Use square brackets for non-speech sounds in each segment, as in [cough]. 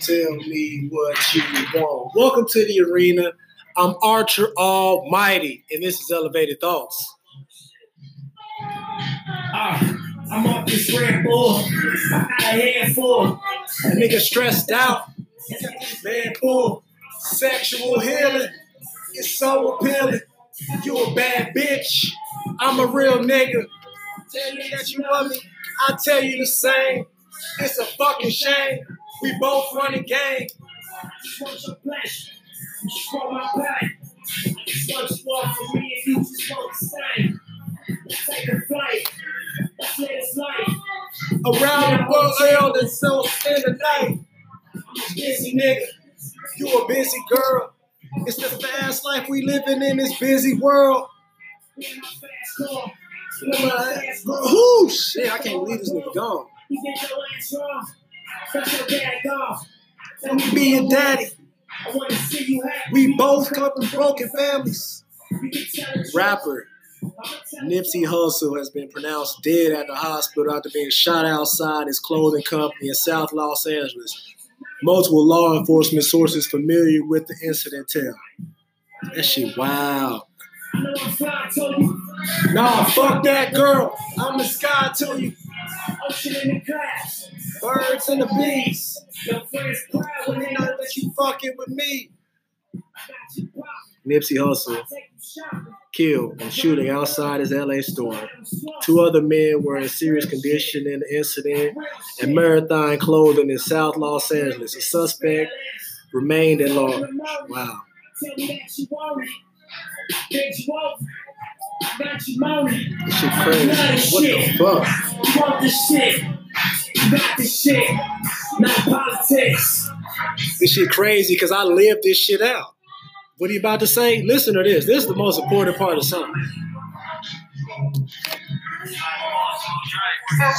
Tell me what you want. Welcome to the arena. I'm Archer Almighty, and this is Elevated Thoughts. Ah, I'm up this Red Bull. I got a handful. That nigga stressed out. Man, pull. Sexual healing. It's so appealing. You a bad bitch. I'm a real nigga. Tell you that you love me. I tell you the same. It's a fucking shame. We both run running game. Want your pleasure. You scroll my back. You walk for me and you just want the same. Take a flight. Let's live life. Around the world and so in the night. A busy nigga. You a busy girl. It's the fast life we living in this busy world. Whoo, shit, I can't believe this nigga gone. You think your ass wrong? That's your dad. Tell me Be your daddy. I want to see you happy. We both come from broken families. We can tell the truth. Rapper Nipsey Hussle has been pronounced dead at the hospital after being shot outside his clothing company in South Los Angeles. Multiple law enforcement sources familiar with the incident tell. That shit wow. I know I'm fly, I told you. Nah, fuck that girl. I'm the sky to you. Ocean in the clouds. Birds and the bees. Your friends proud When they know that you fucking with me. Nipsey Hussle killed in shooting outside his LA store. Two other men were in serious condition in the incident at Marathon Clothing in South Los Angeles. A suspect remained at large. Wow. Tell me that you want it. Bitch, you want it. I got you moaning. This shit crazy. What the fuck? You want this shit. You got this shit. Not politics. This shit crazy because I lived this shit out. What are you about to say? Listen to this. This is the most important part of something. Get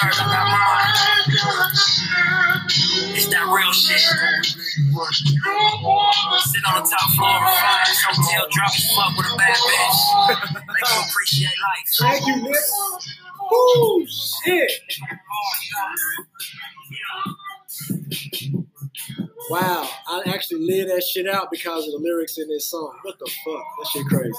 charged on that mind. It's that real shit. Sit on the top floor of a fine hotel, drop as fuck with a bad bitch. Make you appreciate life. Thank you, Nick. Woo, shit. Wow, I actually lived that shit out because of the lyrics in this song. What the fuck? That shit crazy.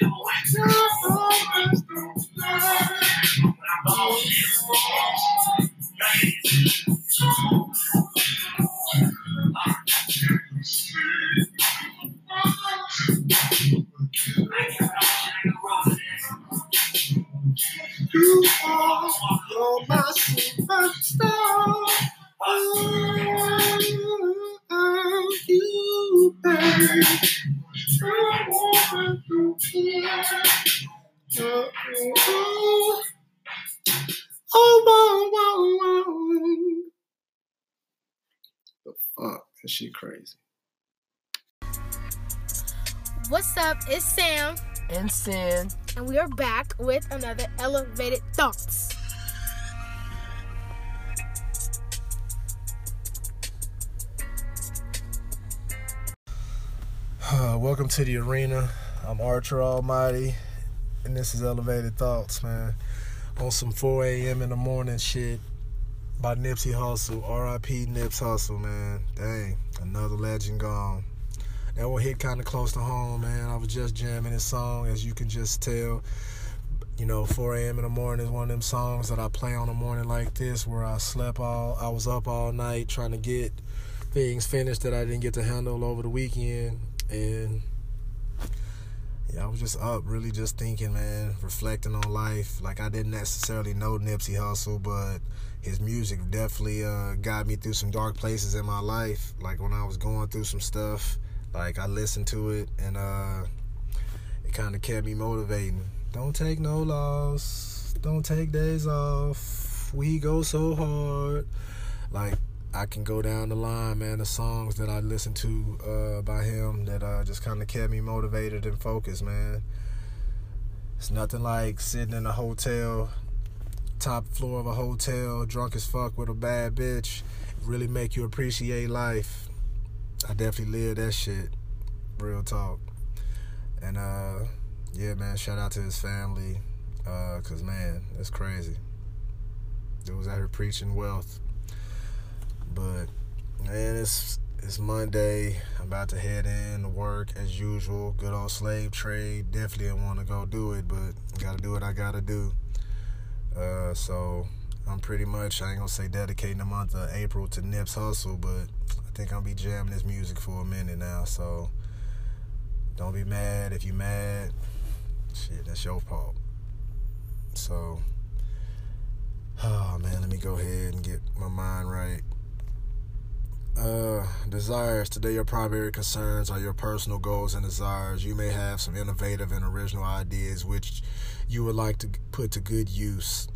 You are, you're my superstar. Oh, you. I want to. What's up? It's Sam, and sin. and we are back with another Elevated Thoughts. Uh, welcome to the arena. I'm Archer Almighty, and this is Elevated Thoughts, man. On some 4 a.m. in the morning shit by Nipsey Hussle. R.I.P. Nips Hussle, man. Dang, another legend gone. That one hit kind of close to home, man. I was just jamming this song, as you can just tell. You know, 4 a.m. in the morning is one of them songs that I play on a morning like this, where I slept all, I was up all night trying to get things finished that I didn't get to handle over the weekend, and yeah, I was just up, really just thinking, man, reflecting on life. Like I didn't necessarily know Nipsey Hussle, but his music definitely uh, got me through some dark places in my life. Like when I was going through some stuff, like I listened to it, and uh, it kind of kept me motivating. Don't take no loss. Don't take days off. We go so hard. Like I can go down the line, man. The songs that I listened to uh, by him that uh, just kind of kept me motivated and focused, man. It's nothing like sitting in a hotel, top floor of a hotel, drunk as fuck with a bad bitch. Really make you appreciate life. I definitely live that shit. Real talk. And uh yeah, man, shout out to his family. Uh, cause man, it's crazy. Dude was out here preaching wealth. But man, it's it's Monday. I'm about to head in to work as usual. Good old slave trade. Definitely didn't want to go do it, but gotta do what I gotta do. Uh, so I'm pretty much I ain't gonna say dedicating the month of April to Nips Hussle, but think I'll be jamming this music for a minute now. So don't be mad if you mad. Shit, that's your fault. So, oh man, let me go ahead and get my mind right. Uh, desires. Today, your primary concerns are your personal goals and desires. You may have some innovative and original ideas which you would like to put to good use.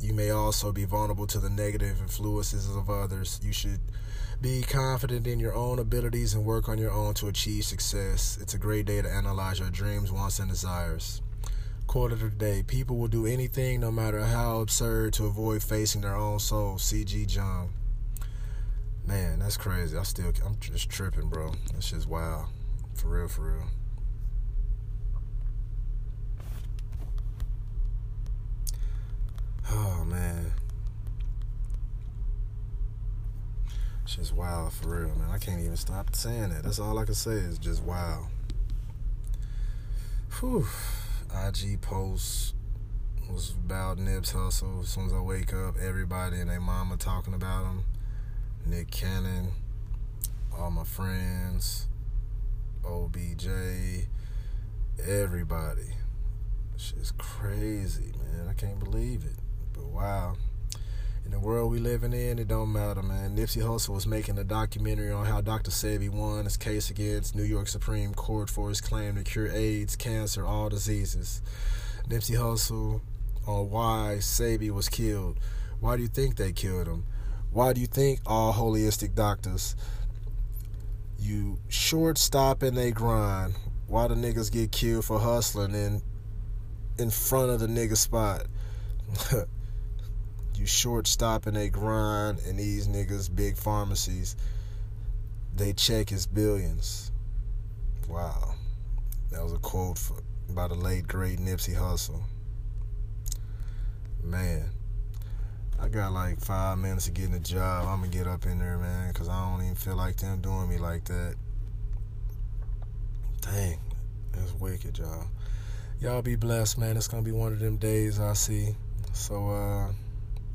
You may also be vulnerable to the negative influences of others. You should be confident in your own abilities and work on your own to achieve success. It's a great day to analyze your dreams, wants, and desires. Quote of the day People will do anything, no matter how absurd, to avoid facing their own soul. C.G. Jung. Man, that's crazy. I still, I'm just tripping, bro. That's just wild. For real, for real. Oh, man. Just wild, for real, man. I can't even stop saying that. That's all I can say is just wow. Whew. IG posts was about Nip's hustle. As soon as I wake up, everybody and their mama talking about him. Nick Cannon, all my friends, OBJ, everybody. Shit's crazy, man. I can't believe it. But wow. In the world we living in, it don't matter, man. Nipsey Hussle was making a documentary on how Dr. Sebi won his case against New York Supreme Court for his claim to cure AIDS, cancer, all diseases. Nipsey Hussle on why Sebi was killed. Why do you think they killed him? Why do you think all holistic doctors you short stop and they grind? Why the niggas get killed for hustling in in front of the nigga spot? [laughs] you short stop and they grind and these niggas big pharmacies they check is billions. Wow. That was a quote for, by the late great Nipsey Hussle. Man. I got like five minutes to getting a job. I'm gonna get up in there, man, because I don't even feel like them doing me like that. Dang, that's wicked, y'all. Y'all be blessed, man. It's gonna be one of them days I see. So, uh,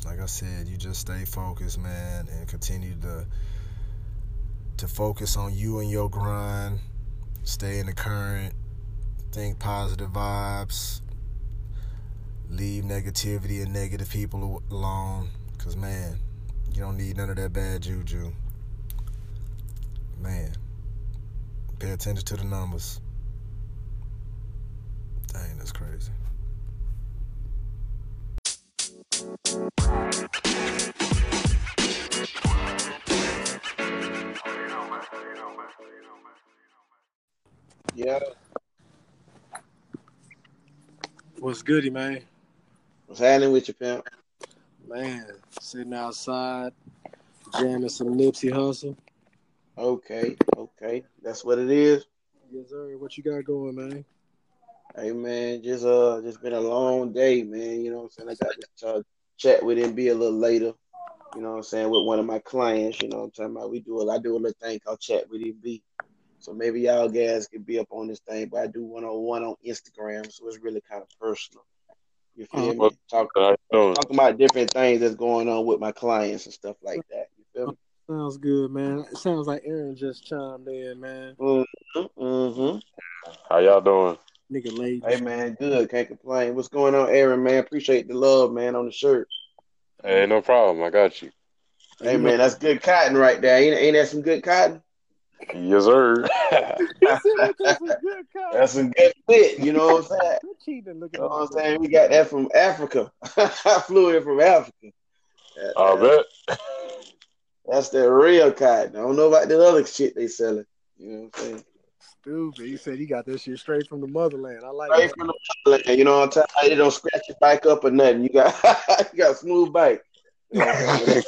like I said, you just stay focused, man, and continue to to focus on you and your grind. Stay in the current. Think positive vibes leave negativity and negative people alone. Cause man, you don't need none of that bad juju. Man, pay attention to the numbers. Dang, that's crazy. Yeah, What's goody, man? what's happening with you, pimp? Man, sitting outside, jamming some Nipsey Hussle. Okay, okay, that's what it is. Yes, sir. What you got going, man? Hey man, just uh, just been a long day, man. You know what I'm saying? I got to uh, chat with MB a little later. You know what I'm saying with one of my clients. You know what I'm talking about. We do a, I do a little thing called chat with him MB. So maybe y'all guys could be up on this thing, but I do one on one on Instagram, so it's really kind of personal. You feel me? Talk, How you doing? talking about different things that's going on with my clients and stuff like that. You feel me? Sounds good, man. It sounds like Aaron just chimed in, man. Mm-hmm. mm-hmm. How y'all doing? Nigga late. Hey man, good. Can't complain. What's going on, Aaron? Man, appreciate the love, man, on the shirt. Hey, no problem. I got you. Hey man, that's good cotton right there. Ain't, ain't that some good cotton? Yes, sir. [laughs] [laughs] That's some good fit. You know what I'm saying? cheating. Look You know what I'm saying? We got that from Africa. [laughs] I flew in from Africa. That- I that- bet. That's the real cotton. I don't know about the other shit they selling. You know what I'm saying? Stupid. He said he got that shit straight from the motherland. I like Straight from the motherland, You know what I'm talking about? They don't scratch your bike up or nothing. You got [laughs] you got a smooth bike. You know what I'm saying?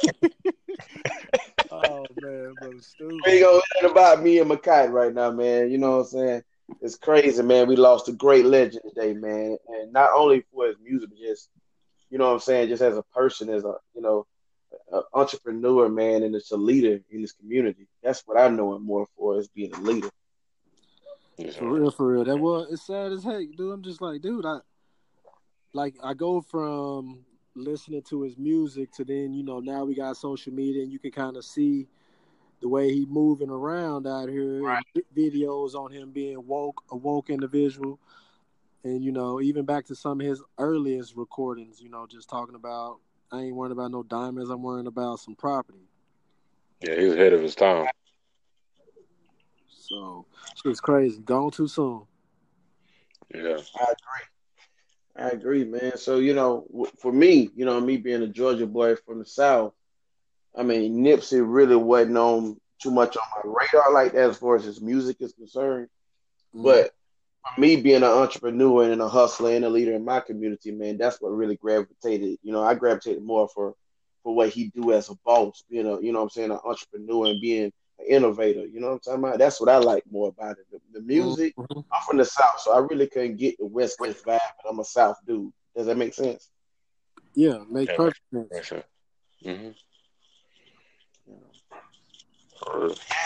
Oh man, bro, stupid. We gonna learn about me and kite right now, man. You know what I'm saying? it's crazy, man. We lost a great legend today, man. And not only for his music, but just you know what I'm saying, just as a person, as a you know, an entrepreneur, man, and it's a leader in this community. That's what I know him more for is being a leader. For real, for real. That was it's sad as heck, dude. I'm just like, dude, I like I go from listening to his music to then, you know, now we got social media and you can kind of see the way he moving around out here. Right. Videos on him being woke, a woke individual. And, you know, even back to some of his earliest recordings, you know, just talking about I ain't worrying about no diamonds, I'm worrying about some property. Yeah, he was ahead of his time. So shit's crazy. Gone too soon. Yeah. I agree. I agree, man. So you know, for me, you know, me being a Georgia boy from the South, I mean, Nipsey really wasn't on too much on my radar like that as far as his music is concerned. Mm-hmm. But for me being an entrepreneur and a hustler and a leader in my community, man, that's what really gravitated. You know, I gravitated more for for what he do as a boss, being a you know what I'm saying, an entrepreneur and being an innovator. You know what I'm talking about? That's what I like more about it. The, the music. Mhm. I'm from the South, so I really couldn't get the West Coast vibe, but I'm a South dude. Does that make sense? Yeah, makes Yeah. perfect sense. Makes sense. Mm-hmm.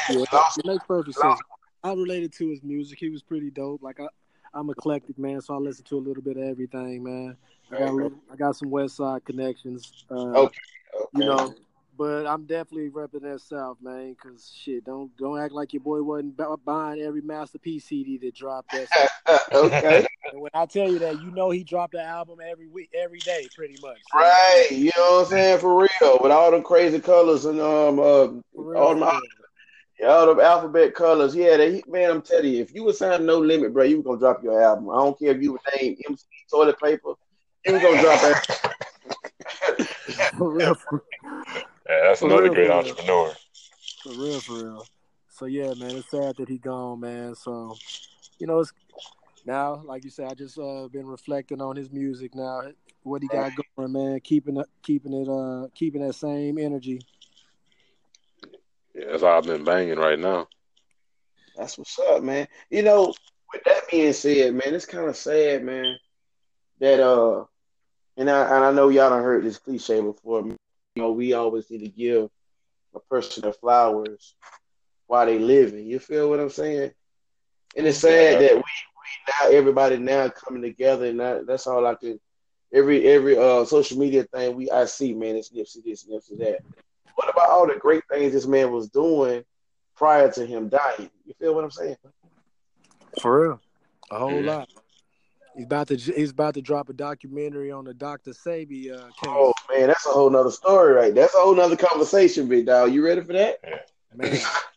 Yeah, it makes perfect sense. I related to his music. He was pretty dope. Like I, I'm eclectic, man, so I listen to a little bit of everything, man. I got a little, I got some West Side connections. Uh, Okay. you know, but I'm definitely repping that South, man. Cause shit, don't don't act like your boy wasn't bu- buying every masterpiece CD that dropped. That [laughs] okay. and when I tell you that, you know he dropped an album every week, every day, pretty much. So, Right. You know what I'm saying? For real. With all them crazy colors and um uh real, all real. Yeah, all them alphabet colors. Yeah, they, man, I'm telling you, if you was signed No Limit, bro, you were gonna drop your album. I don't care if you were named MC Toilet Paper, you were gonna drop it. [laughs] for real, for, Yeah, that's For another real, great entrepreneur. for real, for real. So yeah, man, it's sad that he gone, man. So, you know, it's now, like you said, I just uh been reflecting on his music now, what he got going, man, keeping it, keeping it, uh, keeping that same energy. Yeah, that's all I've been banging right now. That's what's up, man. You know, with that being said, man, it's kind of sad, man, that uh, and I and I know y'all done heard this cliche before. You know, we always need to give a person their flowers while they living. You feel what I'm saying? And it's sad that we, we now everybody now coming together, and that, that's all I can. Every every uh social media thing we I see, man, it's Nipsey this, Nipsey that. What about all the great things this man was doing prior to him dying? You feel what I'm saying? For real, a whole Mhm. lot. He's about to he's about to drop a documentary on the Dr. Sebi uh, case. Oh man, that's a whole nother story, right? That's a whole nother conversation, big dog. You ready for that? Man,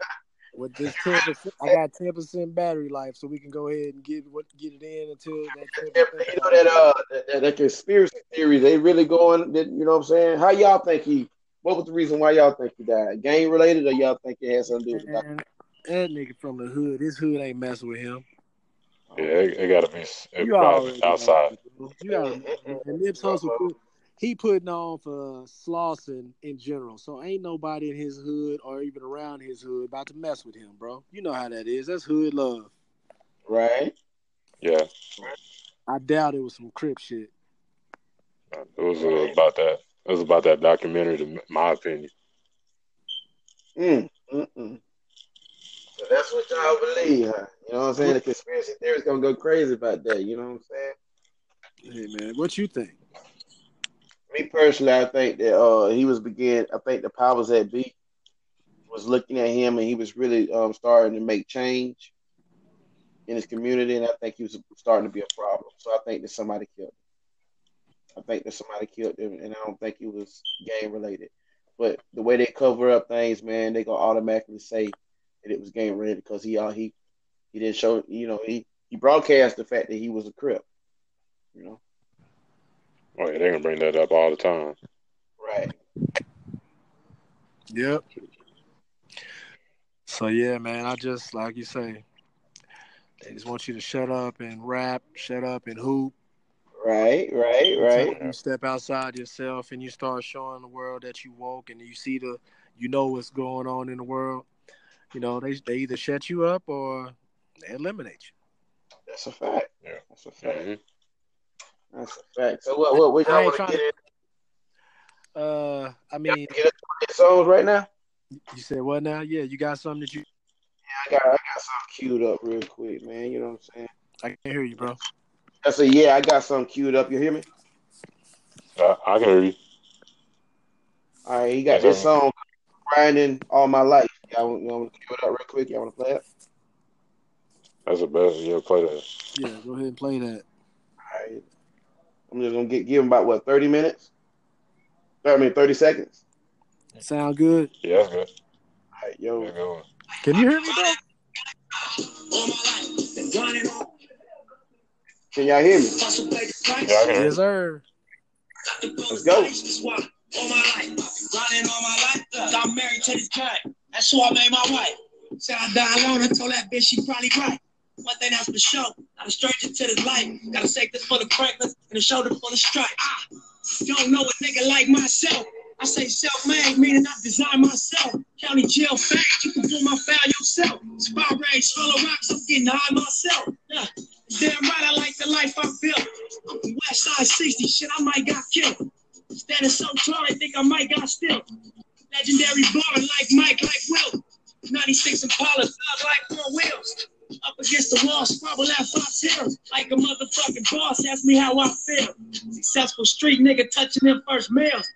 [laughs] with this ten percent, I got ten percent battery life, so we can go ahead and get what get it in until that. You 10% know that uh that, that, conspiracy theory, they really going that you know what I'm saying? How y'all think he what was the reason why y'all think he died? Gang related or y'all think it had something to do with that nigga from the hood, his hood ain't messing with him. Yeah, it, it gotta be it You gotta already be know, outside. You gotta, and Nips Hussle, he putting on for Slauson in general. So ain't nobody in his hood or even around his hood about to mess with him, bro. You know how that is. That's hood love. right? Yeah, I doubt it was some crip shit. it was uh, about that. It was about that documentary, in my opinion. Mm, mm, mm. So that's what y'all believe, huh? You know what I'm saying? The conspiracy theory's gonna go crazy about that, you know what I'm saying? Hey man, what you think? Me personally, I think that uh he was begin. I think the powers that be was looking at him, and he was really um starting to make change in his community, and I think he was starting to be a problem. So I think that somebody killed him. I think that somebody killed him, and I don't think he was gang related. But the way they cover up things, man, they gonna automatically say that it was game related because he uh, he he didn't show. You know, he he broadcast the fact that he was a crip. You know, Oh yeah, they're gonna bring that up all the time. right? Yep. So yeah, man, I just like you say, they just want you to shut up and rap, shut up and hoop. Right, right, right. Until You step outside yourself and you start showing the world that you woke and you see the, you know what's going on in the world. You know, they they either shut you up or they eliminate you. That's a fact. Yeah. That's a fact. Mhm. That's a fact. So what? What? What I y'all ain't want to trying get in? Uh, I mean, Get into the songs right now. you said what now? Yeah, you got something that you? Yeah, I got I got something queued up real quick, man. You know what I'm saying? I can't hear you, bro. I said, yeah, I got something queued up. You hear me? I, I can hear you. All right, he got Yes, this song, "Grinding All My Life." Y'all want, y'all want to cue it up real quick? Y'all want to play it? That's the best. Yeah, play that. Yeah, go ahead and play that. All right. I'm just gonna get give him about what 30 minutes. I mean 30 seconds. That sound good? Yeah, that's good. All right, yo. That's a good. Can you hear me, bro? Can y'all hear me? Yeah, I can hear Yes, sir. Let's go. All my life, grinding all my life. Got married to this guy. That's who I made my wife. Said I die alone. I told that bitch she probably right. One thing that's for sure. Not a stranger to this life. Gotta say this for the crackers and a shoulder full of stripe. Ah, you don't know a nigga like myself. I say self-made, meaning I design myself. County jail fact, you can pull my file yourself. Spy full of rocks, I'm getting high myself. Yeah. Damn right, I like the life I built. I'm West Side 60, shit, I might got killed. Standing so tall, I think I might got still. Legendary baller like Mike, like Will. 96 Impala, thug like four wheels. Up against the wall, squabble at Fox Hills. Like a motherfucking boss, ask me how I feel. Successful street nigga touching them first meals.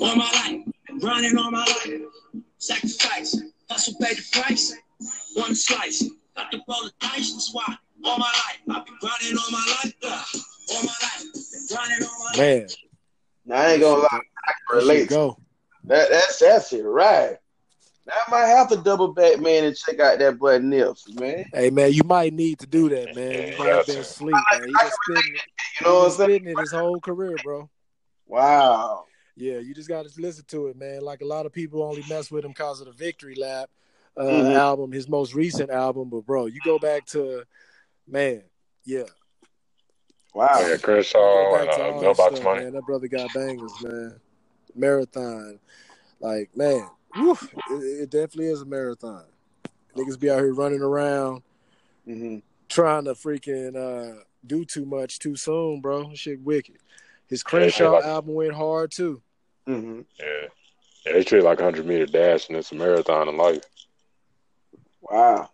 All my life, grinding all my life. Sacrifice, hustle pay the price. One slice, got to roll the dice, that's why. All my life, I've been grinding all my life. uh, all my life, been grinding all my life. Man, Now I ain't gonna lie, I can relate. go. That that's that's it, right? Now I might have to double back, man, and check out that boy Nips, man. Hey, man, you might need to do that, man. Yeah, You you [laughs] might have been to. asleep, man. He been spitting. You know what I'm He been saying? spitting it his whole career, bro. Wow. Yeah, you just got to listen to it, man. Like a lot of people only mess with him because of the Victory Lap uh, Mhm. album, his most recent album. But bro, you go back to, man, yeah, Wow. Yeah, Chris Crenshaw go and uh, all No that Box stuff, Money. man. That brother got bangers, man. Marathon, like man, whew, it, it definitely is a marathon. Niggas be out here running around hmm trying to freaking uh, do too much too soon, bro. Shit, wicked. His Yeah, they treat it Crenshaw like album went hard too. hmm yeah, yeah. They treat like a hundred meter dash, and it's a marathon in life. Wow.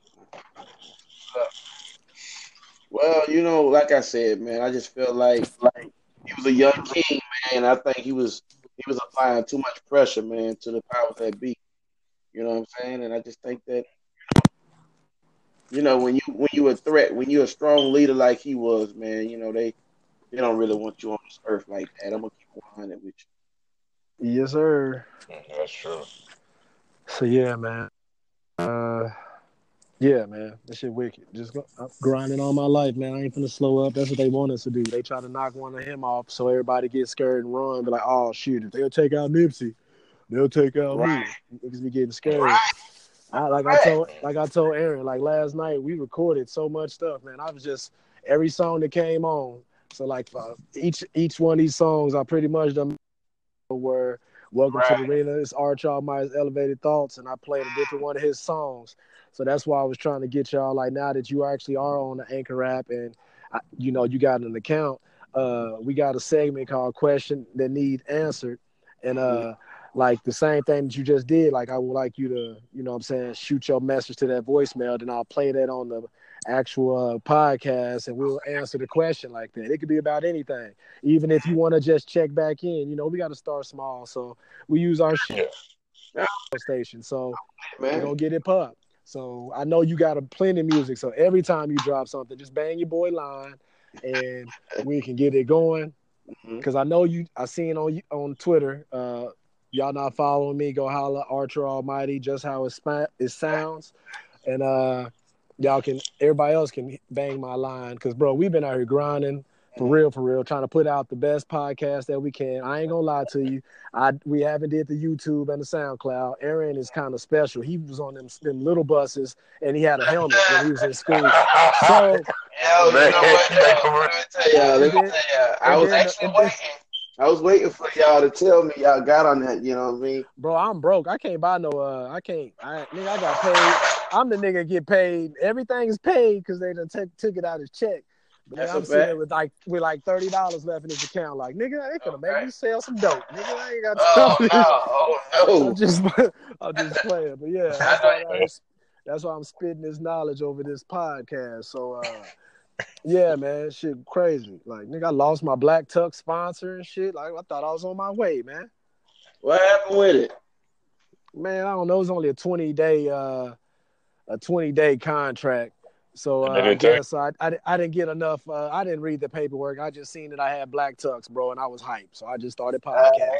Well, you know, like I said, man, I just feel like like he was a young king, man. I think he was he was applying too much pressure, man, to the powers that be. You know what I'm saying? And I just think that you know when you when you a threat, when you're a strong leader like he was, man, you know they they don't really want you on this earth like that. I'm gonna keep 100 with you. Yes, sir. That's true. So yeah, man. Yeah, man. That shit wicked. Just I'm grinding all my life, man. I ain't finna slow up. That's what they want us to do. They try to knock one of him off, so everybody gets scared and run. Be like, oh shoot, if they'll take out Nipsey, they'll take out Right. me. Niggas be getting scared. Right. I, like I told, like I told Aaron, like last night we recorded so much stuff, man. I was just every song that came on. So like uh, each each one of these songs, I pretty much done were "Welcome to the Arena." It's Arch Almight's "Elevated Thoughts," and I played a different one of his songs. So that's why I was trying to get y'all like now that you actually are on the Anchor app and I, you know you got an account. Uh, we got a segment called "Question That Need Answered," and uh, like the same thing that you just did. Like I would like you to, you know, what I'm saying, shoot your message to that voicemail, then I'll play that on the actual uh, podcast, and we'll answer the question like that. It could be about anything, even if you want to just check back in. You know, we got to start small, so we use our shit station. So we're Man. gonna get it pop. So I know you got a plenty of music. So every time you drop something, just bang your boy line, and we can get it going. Because I know you, I seen on on Twitter. Uh, y'all not following me? Go holla Archer Almighty. Just how it it sounds, and uh, y'all can. Everybody else can bang my line. Because bro, we've been out here grinding for real, for real, trying to put out the best podcast that we can. I ain't gonna lie to you. I we haven't did the YouTube and the SoundCloud. Aaron is kind of special. He was on them, them little buses and he had a helmet when he was in school. So [laughs] Yo, you know what? Man. Yo, let me tell y'all, let me And then- I was then- actually waiting. I was waiting for y'all to tell me y'all got on that. You know what I mean? Bro, I'm broke. I can't buy no. Uh, I can't. I nigga, I got paid. I'm the nigga get paid. Everything's paid because they done took took it out his check. That's I'm sitting with like with like thirty dollars left in his account. Like nigga, they could have made Okay. me sell some dope. Nigga, I ain't got Oh no! Oh [laughs] I'm no! just [laughs] I'm just playing. But yeah, that's why, I'm, that's why I'm spitting this knowledge over this podcast. So uh yeah, man, shit crazy. Like nigga, I lost my black tuck sponsor and shit. Like I thought I was on my way, man. What happened with it? Man, I don't know. It was only a 20 day uh a 20 day contract. So uh, I guess I, I I didn't get enough. Uh, I didn't read the paperwork. I just seen that I had black tux, bro, and I was hyped. So I just started podcasting.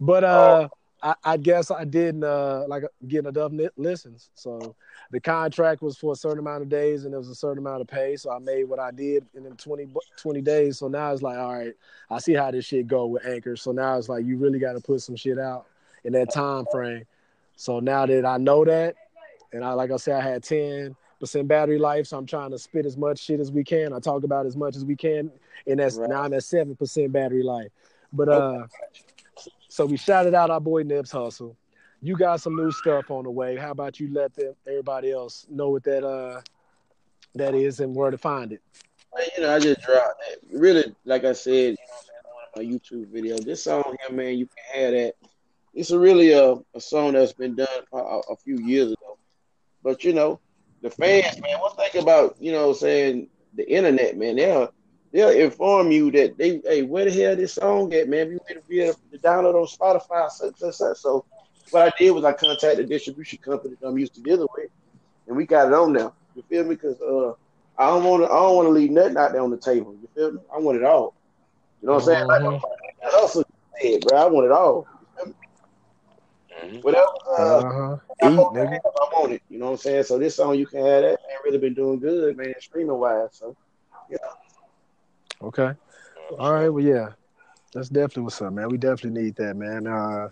But uh, I, I guess I didn't uh, like get enough listens. So the contract was for a certain amount of days, and there was a certain amount of pay. So I made what I did in them 20, 20 days. So now it's like, all right, I see how this shit go with Anchor. So now it's like you really got to put some shit out in that time frame. So now that I know that, and I like I said, I had ten percent battery life, so I'm trying to spit as much shit as we can. I talk about as much as we can, and that's Right. now I'm at seven percent battery life. But uh, so we shouted out our boy Nibs Hustle. You got some new stuff on the way. How about you let them, everybody else know what that uh that is and where to find it? Man, you know, I just dropped that. Really, like I said, you know, on my YouTube video, this song here, man, you can have that. It's a really a, a song that's been done a, a few years ago. But you know, the fans, man, one thing about you know, saying the internet, man, they'll they'll inform you that they, hey, where the hell this song at, man? If you better be able to download on Spotify, such such such. So what I did was I contacted the distribution company that I'm used to dealing with, and we got it on there. You feel me? Because uh. I don't want to. I don't want to leave nothing out there on the table. You feel me? I want it all. You know what I'm saying? Like Mhm. I also said, bro, I want it all. Mhm. Whatever. Uh, Uh-huh. I, Eat, want nigga. it, I want it. You know what I'm saying? So this song, you can have that. Man, really been doing good, man, streaming wise. So yeah. Okay. All right. Well, yeah, that's definitely what's up, man. We definitely need that, man. Uh,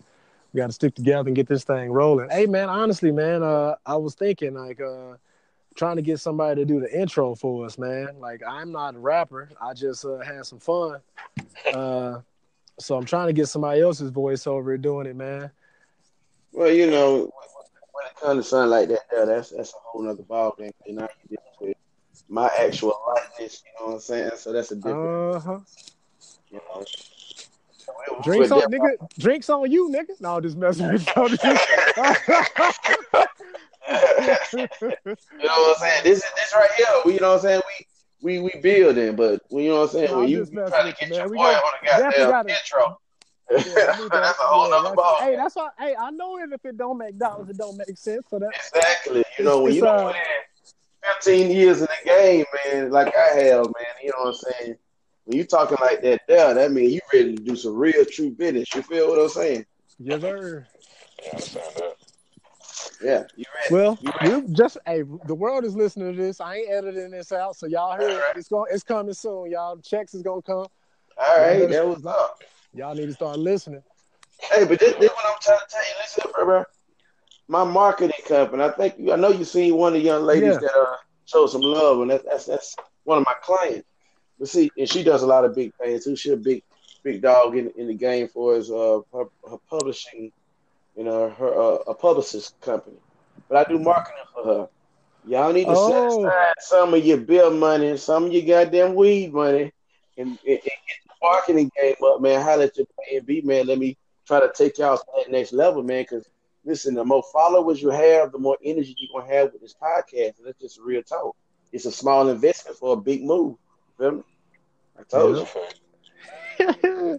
we got to stick together and get this thing rolling. Hey, man. Honestly, man, uh, I was thinking like uh, trying to get somebody to do the intro for us, man. Like I'm not a rapper. I just uh, had some fun. Uh, so I'm trying to get somebody else's voice over doing it, man. Well, you know, when it comes to something like that, that's that's a whole nother ballgame. You know, you deal with my actual likeness. You know what I'm saying? So that's a different. Uh huh. You know. Drinks on, nigga. Drinks on you, nigga. No, just messing with you. [laughs] you know what I'm saying? This is this right here. We, you know what I'm saying? We we we building, but you know what I'm saying? No, when you just messing try to get man. your We boy got- on the definitely goddamn gotta- intro. Yeah, I [laughs] that's a whole Yeah, nother ball. Hey, that's why. Hey, I know it if it don't make dollars, it don't make sense. So that Exactly. You know, when you uh, put in 15 years in the game, man, like I have, man, you know what I'm saying? When you talking like that there, that means you ready to do some real true business. You feel what I'm saying? yes, sir. Yeah, I understand that. Yeah, you ready. Well, You ready. just hey, the world is listening to this. I ain't editing this out, so y'all heard it. It's going. It's coming soon, y'all. Checks is gonna come. All right, that was up. Y'all need to start listening. Hey, but this, this what I'm trying to tell you. Listen, bro, bro. My marketing company. I think you. I know you seen one of the young ladies Yeah. that uh showed some love, and that's that's that's one of my clients. But see, and she does a lot of big things too. She's a big big dog in in the game for his uh her, her publishing, you know, her uh, a publicist company. But I do marketing for her. Y'all need to Oh. set aside some of your bill money, some of your goddamn weed money, and, and, and get marketing game up, man. How at your A and B, man. Let me try to take y'all to that next level, man. Because listen, the more followers you have, the more energy you're gonna have with this podcast. And that's just real talk. It's a small investment for a big move. Feel me? I told Yeah. you. [laughs]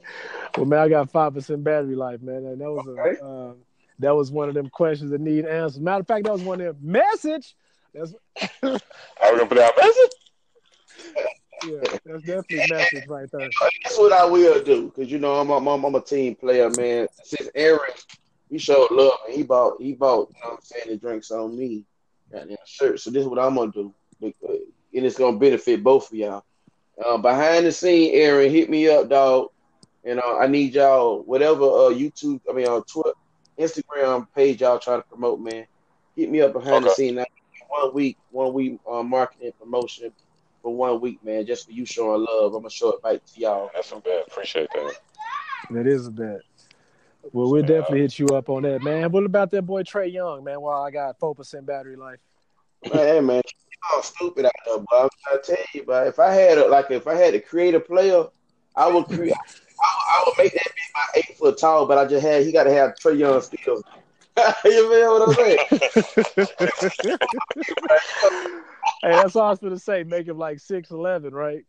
well, man, I got five percent battery life, man, and that was Okay. a um, that was one of them questions that need answers. Matter of fact, that was one of them message. That's [laughs] Are we gonna put out message? [laughs] yeah, that's definitely [laughs] message right there. That's what I will do. Because you know I'm a, I'm, I'm a team player, man. Since Aaron, he showed love, and he bought he bought. You know what I'm saying the drinks on me, goddamn shirt. So this is what I'm gonna do, and it's gonna benefit both of y'all. Uh, behind the scene, Aaron, hit me up, dog. And uh, I need y'all whatever uh, YouTube, I mean, on Twitter, Instagram page y'all try to promote, man. Hit me up behind the scene. I one week, one week uh, marketing promotion for one week, man, just for you showing love. I'm gonna show it back to y'all. That's some bad. Appreciate that. That is a bet. Well, we'll definitely hit you up on that, man. What about that boy Trae Young, man? While I got four percent battery life. Man, hey, man, y'all stupid out there, but I'm trying to tell you, but if I had a, like if I had to create a player, I would create. I, I would make that be my eight foot tall, but I just had he got to have Trae Young skills. [laughs] you feel what I'm saying? [laughs] [laughs] Hey, that's all I was gonna say. Make him like six eleven, right?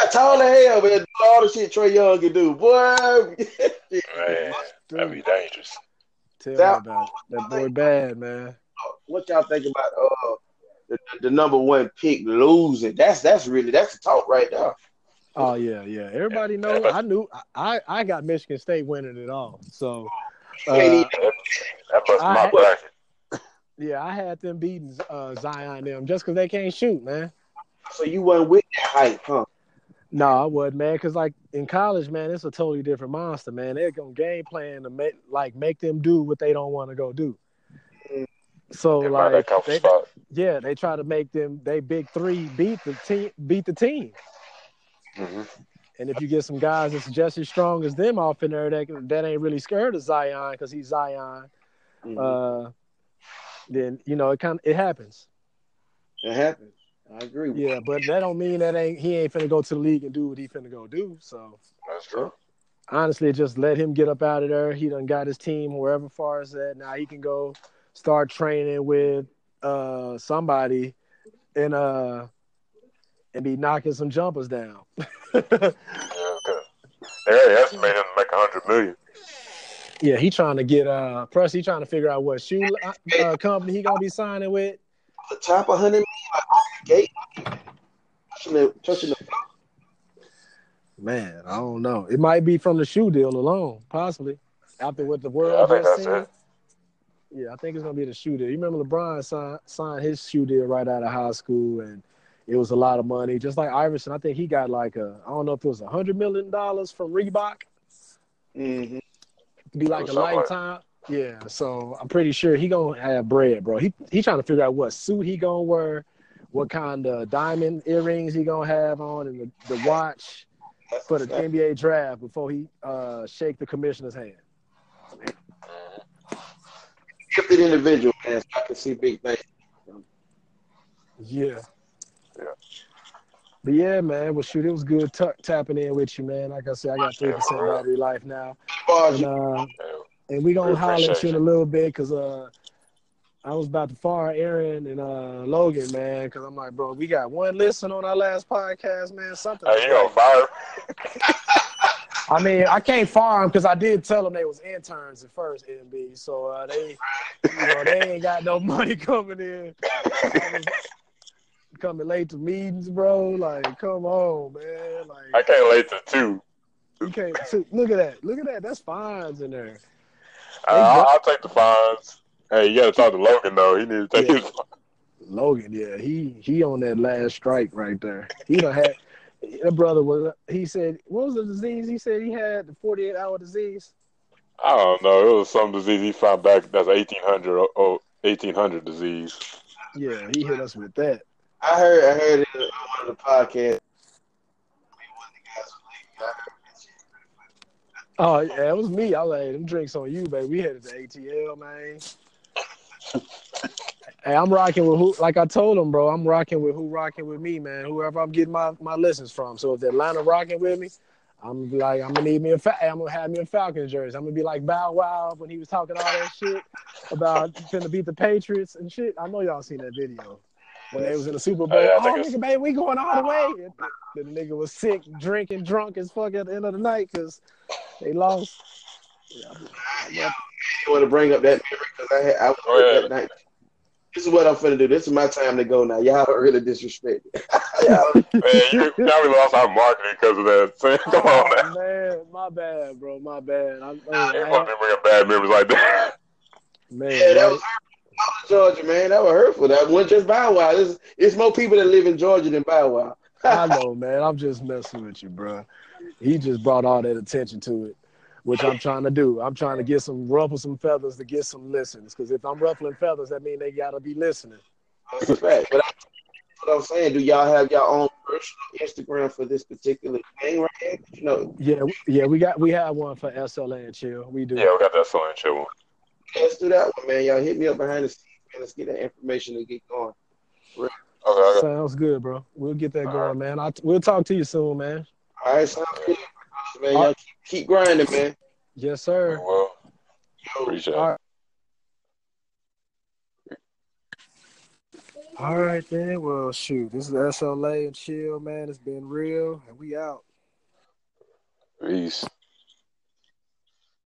Yeah, tall as hell, man. Do all the shit Trae Young can do, boy. [laughs] Man, that'd be dangerous. Tell That- me about it. that boy bad, man. what y'all think about uh the, the number one pick losing? That's that's really that's the talk right there. Oh yeah, yeah. Everybody knows. I knew. I I got Michigan State winning it all. So uh, That busts I- my bracket. Yeah, I had them beating uh, Zion them just because they can't shoot, man. so you wasn't with that hype, huh? No, I would, man. Because like in college, man, it's a totally different monster, man. They're gonna game plan to make like make them do what they don't want to go do. So They like, they, yeah, they try to make them they big three beat the team, beat the team. hmm And if you get some guys that's just as strong as them off in there that that ain't really scared of Zion because he's Zion, Mhm. uh, then you know it kind of it happens. it happens. I agree. With Yeah, but that don't mean that ain't he ain't finna go to the league and do what he finna go do. So That's true. honestly, just let him get up out of there. He done got his team wherever far as that. Now he can go start training with uh somebody and uh and be knocking some jumpers down. [laughs] Yeah, okay. They already estimated him to make a hundred million. Yeah, he trying to get uh plus he trying to figure out what shoe uh, company he gonna be signing with. the top of hundred million, like off the gate, touching the touching the Man, I don't know. It might be from the shoe deal alone, possibly. After what the world think just seen. it. Yeah, I think it's gonna be the shoe deal. You remember LeBron signed, signed his shoe deal right out of high school, and it was a lot of money. Just like Iverson, I think he got like a I don't know if it was a hundred million dollars from Reebok mm-hmm. Be like a like- lifetime. Yeah, so I'm pretty sure he gonna have bread, bro. He he trying to figure out what suit he gonna wear, what kind of diamond earrings he gonna have on, and the, the watch for the NBA draft before he uh shake the commissioner's hand. gifted individual, man. So I can see big things. Yeah. Yeah. But yeah, man. Well, shoot, it was good t- tapping in with you, man. Like I said, I got three percent battery life now, and you- uh, and we gonna We holler at you in a little bit because uh, I was about to fire Aaron and uh Logan, man, because I'm like, bro, we got one listen on our last podcast, man. Something. Hey, you gonna fire? [laughs] I mean, I can't fire them because I did tell them they was interns at first, NB. So uh, they, you know, they ain't got no [laughs] money coming in. Coming late to meetings, bro. Like, come on, man. I Like, can't late to two. You can't see, look at that. Look at that. That's fines in there. Uh, I'll, I'll take the fines. Hey, you gotta talk to Logan though. He needs to take Yeah. his. Logan, yeah, he he on that last strike right there. He done had that brother was. He said, what was the disease? He said he had the 48 hour disease. I don't know. It was some disease he found back. That's eighteen hundred. Oh, 1800 disease. Yeah, he hit us with that. I heard I heard it on one of the podcasts. Oh yeah, it was me. I like them drinks on you, baby. We headed to ATL, man. hey, I'm rocking with who? Like I told him, bro. I'm rocking with who rocking with me, man. Whoever I'm getting my, my lessons from. So if Atlanta rocking with me, I'm like, I'm gonna need me a. Fa- I'm gonna have me a Falcons jersey. I'm gonna be like Bow Wow when he was talking all that shit about finna beat the Patriots and shit. I know y'all seen that video when they was in the Super Bowl. Oh, yeah, Oh, nigga, baby, we going all the way. And the nigga was sick, drinking, drunk as fuck at the end of the night because they lost. Yeah, I want to bring up that memory because I had I was Go ahead. that night. This is what I'm finna do. This is my time to go now. Y'all are really disrespect. [laughs] Y'all- Man, you probably lost our marketing because of that. So, come oh, on now. Oh, man, my bad, bro, my bad. I'm, uh, You I, want to bring up bad memories like that? man, yeah, that was hurtful. I was Georgia, man. That was hurtful. That wasn't just Bow Wow. There's, it's more people that live in Georgia than Bow Wow. [laughs] I know, man. I'm just messing with you, bro. He just brought all that attention to it, which I'm trying to do. I'm trying to get some ruffle some feathers to get some listens. Because if I'm ruffling feathers, that means they gotta be listening. That's a fact. But I, what I'm saying. Do y'all have your own personal Instagram for this particular thing right here? You know, Yeah, yeah, we got we have one for SLA and chill. We do. Yeah, we got that song and chill one. let's do that one, man. Y'all hit me up behind the scenes, man. Let's get that information and get going. Okay, okay. Sounds good, bro. We'll get that All going, right. man. I we'll talk to you soon, man. All right, sounds good, man. Y'all keep, keep grinding, man. Yes, sir. Well, Yo, appreciate it. All right. All right, then. Well, shoot. This is SLA and chill, man. It's been real, and we out. Peace.